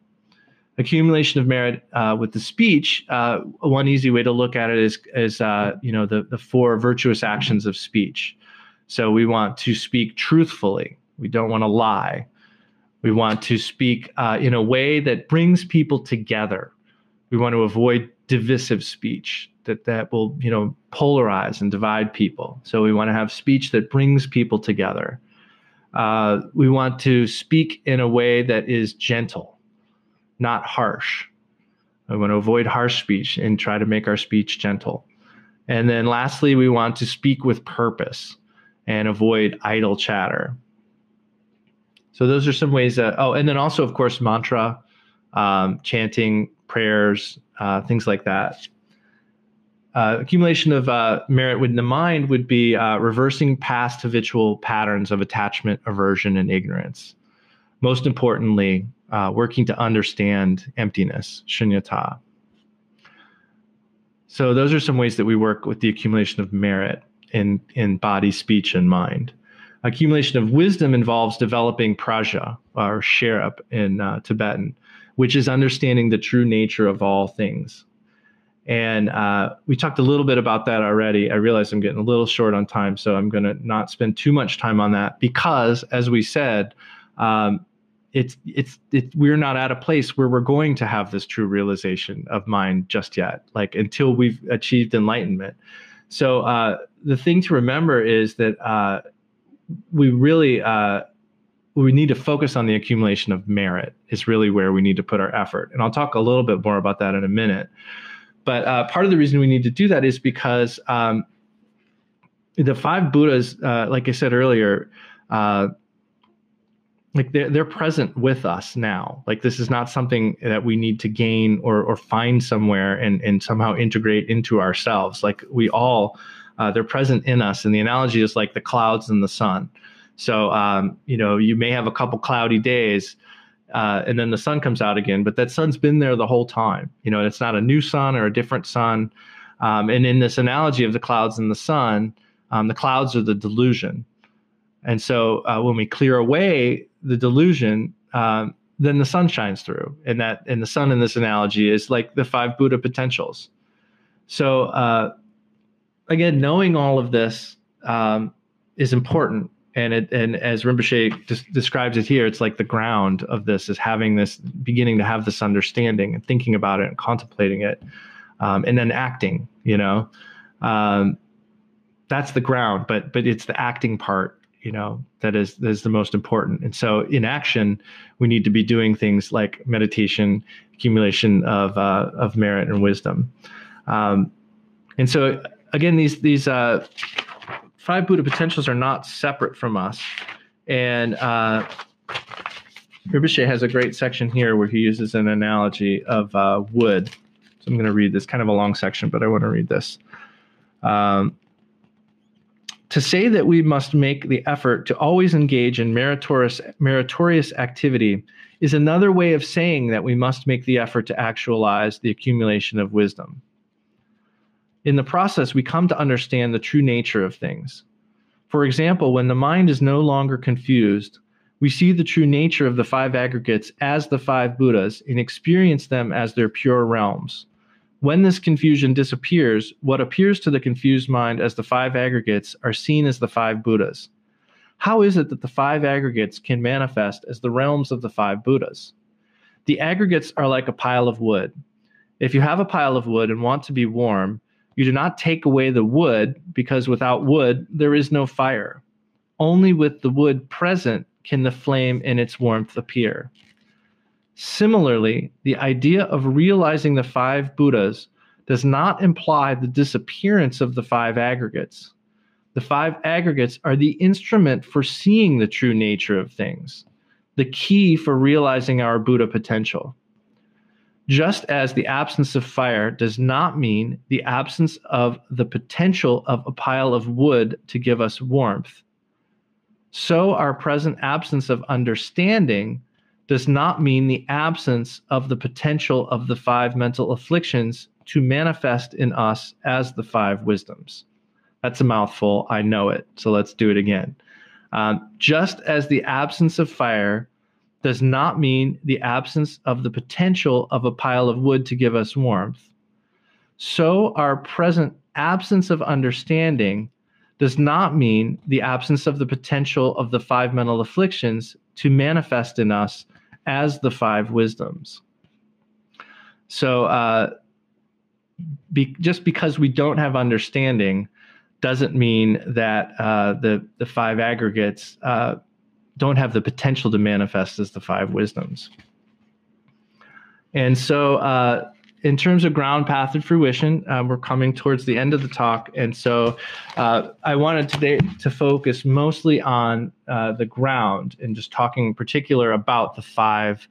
Accumulation of merit uh, with the speech. Uh, one easy way to look at it is, is uh, you know, the the four virtuous actions of speech. So we want to speak truthfully. We don't want to lie. We want to speak uh, in a way that brings people together. We want to avoid divisive speech that that will you know polarize and divide people. So we want to have speech that brings people together. Uh, we want to speak in a way that is gentle, not harsh. We want to avoid harsh speech and try to make our speech gentle. And then lastly, we want to speak with purpose and avoid idle chatter. So those are some ways that, oh, and then also, of course, mantra, um, chanting, prayers, uh, things like that. Uh, accumulation of uh, merit within the mind would be uh, reversing past habitual patterns of attachment, aversion, and ignorance. Most importantly, uh, working to understand emptiness, shunyata. So those are some ways that we work with the accumulation of merit in in body, speech, and mind. Accumulation of wisdom involves developing prajna or sherab in uh, Tibetan, which is understanding the true nature of all things. And uh, we talked a little bit about that already. I realize I'm getting a little short on time, so I'm going to not spend too much time on that because, as we said, um, it's it's it, we're not at a place where we're going to have this true realization of mind just yet. Like until we've achieved enlightenment. So uh, the thing to remember is that uh, we really uh, we need to focus on the accumulation of merit is really where we need to put our effort. And i'll talk a little bit more about that in a minute. But uh, part of the reason we need to do that is because um, the five buddhas uh, like i said earlier uh, like they're, they're present with us now like this is not something that we need to gain or, or find somewhere and, and somehow integrate into ourselves like we all uh, they're present in us. And the analogy is like the clouds and the sun. So, um, you know, you may have a couple cloudy days uh, and then the sun comes out again, but that sun's been there the whole time. You know, it's not a new sun or a different sun. Um, and in this analogy of the clouds and the sun, um, the clouds are the delusion. And so uh, when we clear away the delusion, um, then the sun shines through. And that, and the sun in this analogy is like the five Buddha potentials. So, uh, again, knowing all of this um, is important. And it, and as Rinpoche des- describes it here, it's like the ground of this is having this, beginning to have this understanding and thinking about it and contemplating it, um, and then acting. You know, um, that's the ground. But but it's the acting part, you know, that is that is the most important. And so in action, we need to be doing things like meditation, accumulation of uh, of merit and wisdom. Um, and so again, these these uh, five Buddha potentials are not separate from us, and uh, Rinpoche has a great section here where he uses an analogy of uh, wood. So I'm going to read this, kind of a long section, but I want to read this. Um, to say that we must make the effort to always engage in meritorious, meritorious activity is another way of saying that we must make the effort to actualize the accumulation of wisdom. In the process, we come to understand the true nature of things. For example, when the mind is no longer confused, we see the true nature of the five aggregates as the five Buddhas and experience them as their pure realms. When this confusion disappears, what appears to the confused mind as the five aggregates are seen as the five Buddhas. How is it that the five aggregates can manifest as the realms of the five Buddhas? The aggregates are like a pile of wood. If you have a pile of wood and want to be warm, you do not take away the wood because without wood, there is no fire. Only with the wood present can the flame in its warmth appear. Similarly, the idea of realizing the five Buddhas does not imply the disappearance of the five aggregates. The five aggregates are the instrument for seeing the true nature of things, the key for realizing our Buddha potential. Just as the absence of fire does not mean the absence of the potential of a pile of wood to give us warmth, so our present absence of understanding does not mean the absence of the potential of the five mental afflictions to manifest in us as the five wisdoms. That's a mouthful. I know it. So let's do it again. Um, just as the absence of fire does not mean the absence of the potential of a pile of wood to give us warmth, so our present absence of understanding does not mean the absence of the potential of the five mental afflictions to manifest in us as the five wisdoms. So, uh, be, just because we don't have understanding doesn't mean that uh, the the five aggregates uh, don't have the potential to manifest as the five wisdoms. And so, uh, in terms of ground path and fruition, uh, we're coming towards the end of the talk, and so uh, I wanted today to focus mostly on uh, the ground and just talking in particular about the five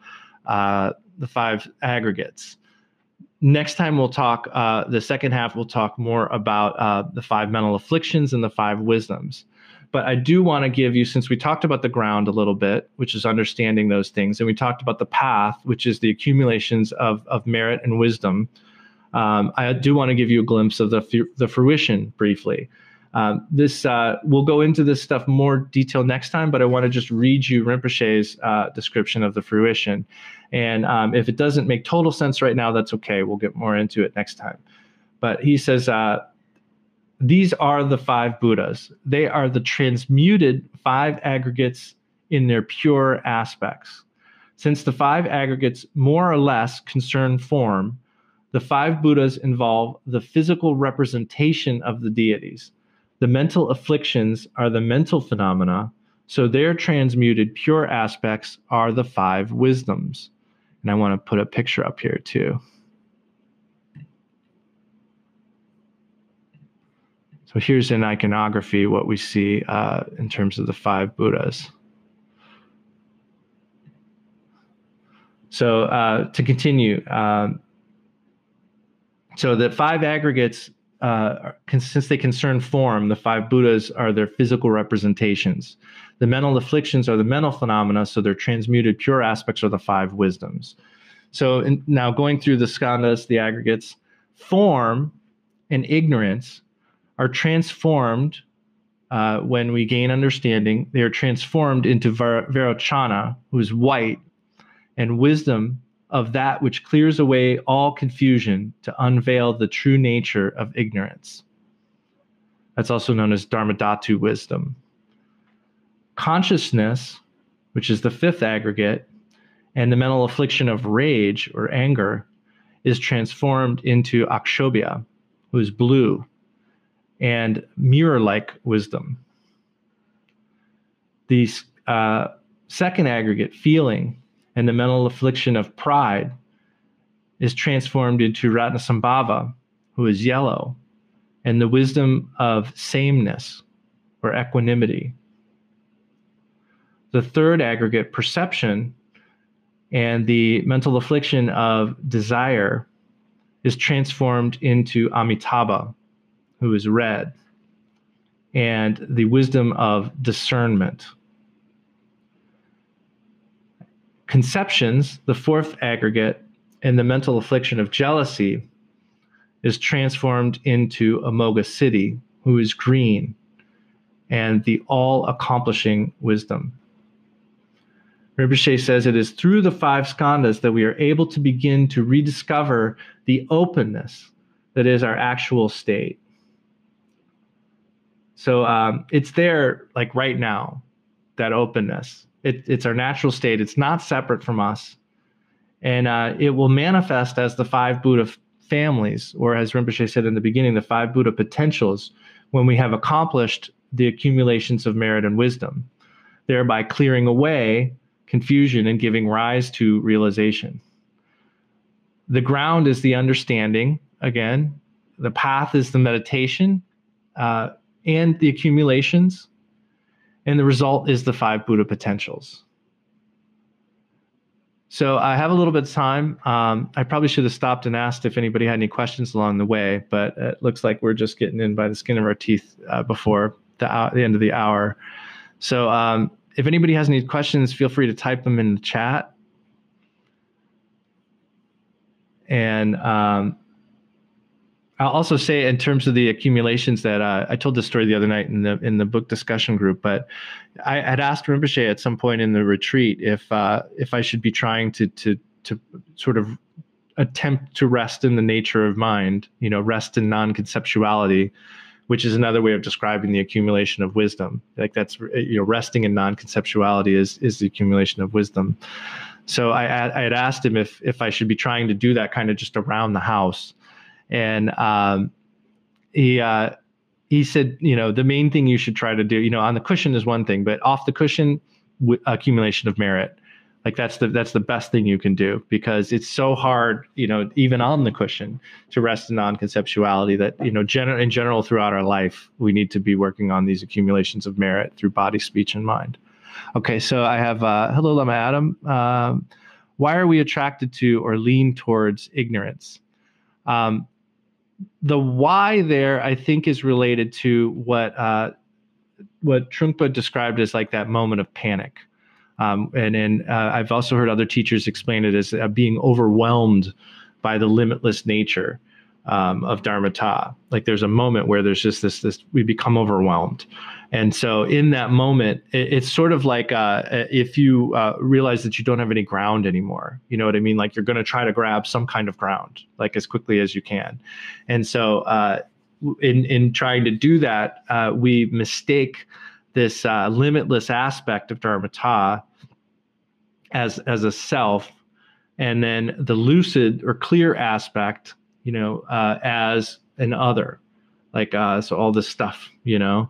uh, the five aggregates. Next time we'll talk. Uh, the second half we'll talk more about uh, the five mental afflictions and the five wisdoms. But I do want to give you, since we talked about the ground a little bit, which is understanding those things, and we talked about the path, which is the accumulations of, of merit and wisdom. Um, I do want to give you a glimpse of the, the fruition briefly. Um, this uh, we'll go into this stuff more detail next time, but I want to just read you Rinpoche's uh, description of the fruition. And um, if it doesn't make total sense right now, that's okay. We'll get more into it next time. But he says, uh, these are the five Buddhas. They are the transmuted five aggregates in their pure aspects. Since the five aggregates more or less concern form, the five Buddhas involve the physical representation of the deities. The mental afflictions are the mental phenomena, so their transmuted pure aspects are the five wisdoms. And I want to put a picture up here too. So here's in iconography what we see uh, in terms of the five Buddhas. So uh, to continue, um, so the five aggregates, uh, since they concern form, the five Buddhas are their physical representations. The mental afflictions are the mental phenomena, so their transmuted pure aspects are the five wisdoms. So in, now going through the skandhas, the aggregates, form and ignorance are transformed uh, when we gain understanding. They are transformed into Ver- Vairochana, who is white, and wisdom of that which clears away all confusion to unveil the true nature of ignorance. That's also known as Dharmadhatu wisdom. Consciousness, which is the fifth aggregate, and the mental affliction of rage or anger is transformed into Akshobhya, who is blue, and mirror like wisdom. The uh, second aggregate, feeling, and the mental affliction of pride is transformed into Ratnasambhava, who is yellow, and the wisdom of sameness or equanimity. The third aggregate, perception, and the mental affliction of desire is transformed into Amitabha, who is red. and the wisdom of discernment. Conceptions, the fourth aggregate, and the mental affliction of jealousy is transformed into Amoghasiddhi, who is green, and the all accomplishing wisdom. Rinpoche says it is through the five skandhas that we are able to begin to rediscover the openness that is our actual state. So um, it's there, like right now, that openness. It, it's our natural state. It's not separate from us, and uh, it will manifest as the five Buddha families, or as Rinpoche said in the beginning, the five Buddha potentials, when we have accomplished the accumulations of merit and wisdom, thereby clearing away confusion and giving rise to realization. The ground is the understanding, again, the path is the meditation uh, and the accumulations, and the result is the five Buddha potentials. So I have a little bit of time. Um, I probably should have stopped and asked if anybody had any questions along the way, but it looks like we're just getting in by the skin of our teeth uh, before the, uh, the end of the hour. So um, if anybody has any questions, feel free to type them in the chat. And um, I'll also say, in terms of the accumulations, that uh, I told this story the other night in the in the book discussion group. But I had asked Rinpoche at some point in the retreat if uh, if I should be trying to to to sort of attempt to rest in the nature of mind, you know, rest in non-conceptuality which is another way of describing the accumulation of wisdom. Like that's you know resting in non-conceptuality is is the accumulation of wisdom. So I I had asked him if if I should be trying to do that kind of just around the house, and um, he uh, he said you know the main thing you should try to do you know on the cushion is one thing, but off the cushion w- accumulation of merit. Like that's the that's the best thing you can do because it's so hard you know even on the cushion to rest in non-conceptuality that you know gen- in general throughout our life we need to be working on these accumulations of merit through body speech and mind. Okay so i have uh, hello lama adam. Um, why are we attracted to or lean towards ignorance? Um, the why there i think is related to what uh, what Trungpa described as like that moment of panic. Um, and and uh, I've also heard other teachers explain it as uh, being overwhelmed by the limitless nature um, of dharmata. Like there's a moment where there's just this this we become overwhelmed, and so in that moment, it, it's sort of like uh, if you uh, realize that you don't have any ground anymore. You know what I mean? Like you're going to try to grab some kind of ground, like as quickly as you can, and so uh, in in trying to do that, uh, we mistake this uh, limitless aspect of dharmata as as a self, and then the lucid or clear aspect, you know, uh, as an other, like uh, so all this stuff, you know,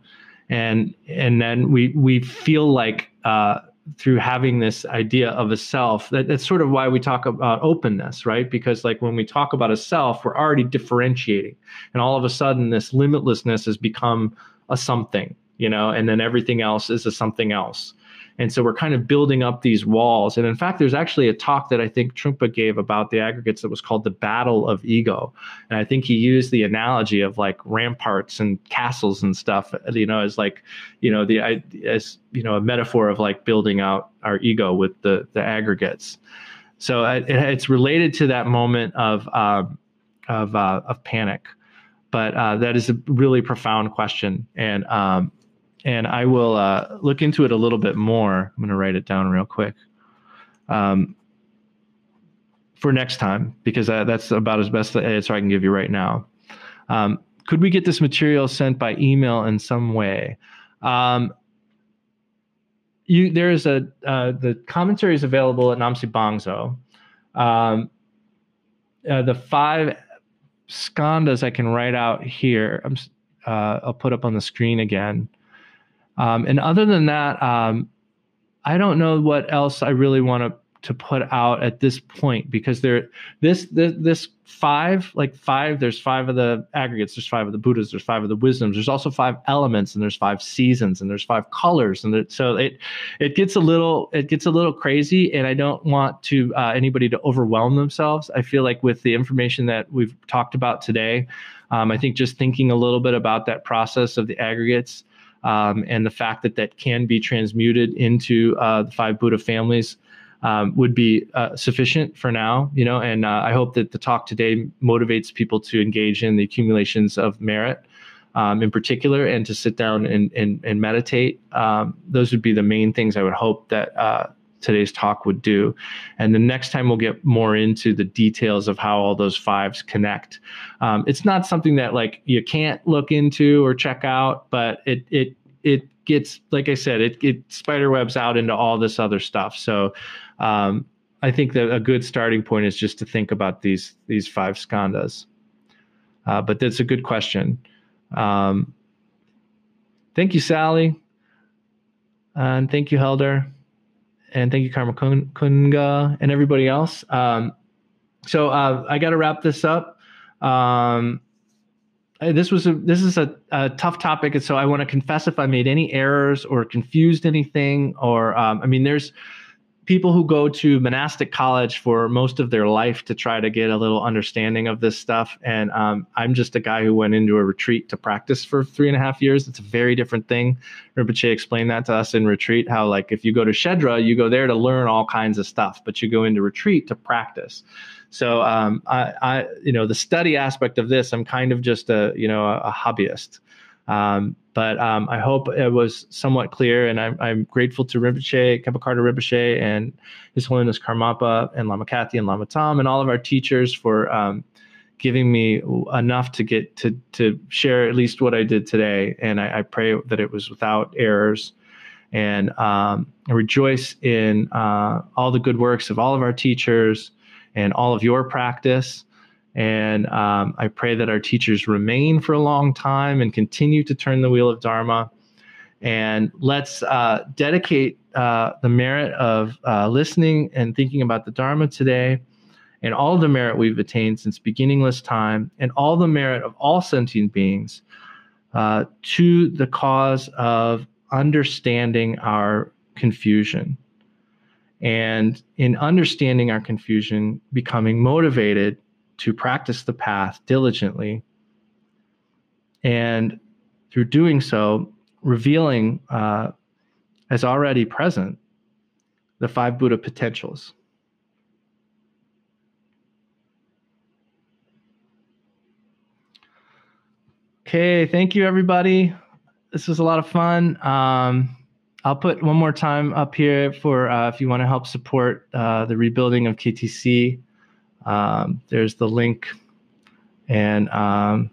and and then we we feel like uh, through having this idea of a self that, that's sort of why we talk about openness right? Because like when we talk about a self we're already differentiating. And all of a sudden this limitlessness has become a something you know, and then everything else is a something else. And so we're kind of building up these walls. And in fact, there's actually a talk that I think Trungpa gave about the aggregates that was called the Battle of Ego. And I think he used the analogy of like ramparts and castles and stuff, you know, as like, you know, the as you know, a metaphor of like building out our ego with the the aggregates. So it, it's related to that moment of uh, of uh, of panic. But uh, that is a really profound question, and um, and I will uh, look into it a little bit more. I'm going to write it down real quick um, for next time because that's about as best answer I can give you right now. Um, could we get this material sent by email in some way? Um, you there is a uh, the commentary is available at Namse Bangdzo. Um, uh, the five skandhas I can write out here. I'm, uh, I'll put up on the screen again. Um, and other than that, um, I don't know what else I really want to to put out at this point because there this, this this five like five there's five of the aggregates there's five of the buddhas there's five of the wisdoms there's also five elements and there's five seasons and there's five colors and it, so it it gets a little it gets a little crazy and i don't want to uh, anybody to overwhelm themselves. I feel like with the information that we've talked about today um, i think just thinking a little bit about that process of the aggregates um, and the fact that that can be transmuted into uh, the five Buddha families um, would be uh, sufficient for now, you know. And uh, I hope that the talk today motivates people to engage in the accumulations of merit, um, in particular, and to sit down and and, and meditate. Um, those would be the main things I would hope that uh, today's talk would do. And the next time we'll get more into the details of how all those fives connect. Um, it's not something that like you can't look into or check out, but it it it gets like I said, it it spider webs out into all this other stuff. So um, I think that a good starting point is just to think about these these five skandhas. Uh, but that's a good question. Um, thank you, Sally, and thank you, Helder, and thank you, Karma Kunga, and everybody else. Um, so uh, I got to wrap this up. Um, this was a this is a, a, tough topic, and so I want to confess if I made any errors or confused anything, or um, I mean, there's people who go to monastic college for most of their life to try to get a little understanding of this stuff. And um, I'm just a guy who went into a retreat to practice for three and a half years. It's a very different thing. Rinpoche explained that to us in retreat how, like, if you go to Shedra, you go there to learn all kinds of stuff, but you go into retreat to practice. So, um, I, I, you know, the study aspect of this, I'm kind of just a, you know, a, a hobbyist. Um, but um, I hope it was somewhat clear, and I'm, I'm grateful to Rinpoche, Khenpo Karthar Rinpoche, and His Holiness Karmapa, and Lama Kathy, and Lama Tom, and all of our teachers for um, giving me enough to get to to share at least what I did today. And I, I pray that it was without errors. And um, I rejoice in uh, all the good works of all of our teachers and all of your practice. And um, I pray that our teachers remain for a long time and continue to turn the wheel of Dharma. And let's uh, dedicate uh, the merit of uh, listening and thinking about the Dharma today, and all the merit we've attained since beginningless time, and all the merit of all sentient beings uh, to the cause of understanding our confusion. And in understanding our confusion, becoming motivated to practice the path diligently. And through doing so, revealing uh, as already present the five Buddha potentials. Okay, thank you, everybody. This was a lot of fun. Um, I'll put one more time up here for uh, if you want to help support uh, the rebuilding of KTC. Um, there's the link. And um,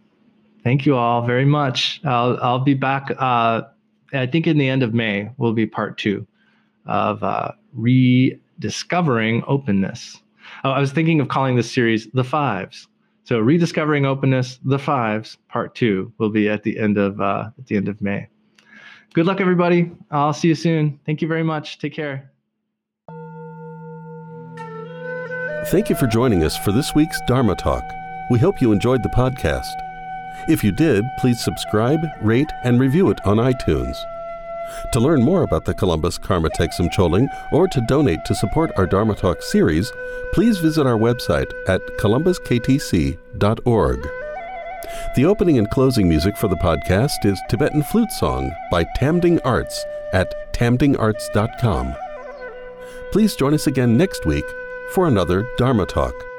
thank you all very much. I'll, I'll be back, uh, I think in the end of May will be part two of uh, rediscovering openness. Oh, I was thinking of calling this series The Fives. So rediscovering openness, The Fives, part two will be at the end of uh, at the end of May. Good luck, everybody. I'll see you soon. Thank you very much. Take care. Thank you for joining us for this week's Dharma Talk. We hope you enjoyed the podcast. If you did, please subscribe, rate, and review it on iTunes. To learn more about the Columbus Karma Thegsum Choling or to donate to support our Dharma Talk series, please visit our website at columbusktc.org. The opening and closing music for the podcast is Tibetan Flute Song by Tamding Arts at tamdingarts.com. Please join us again next week for another Dharma Talk.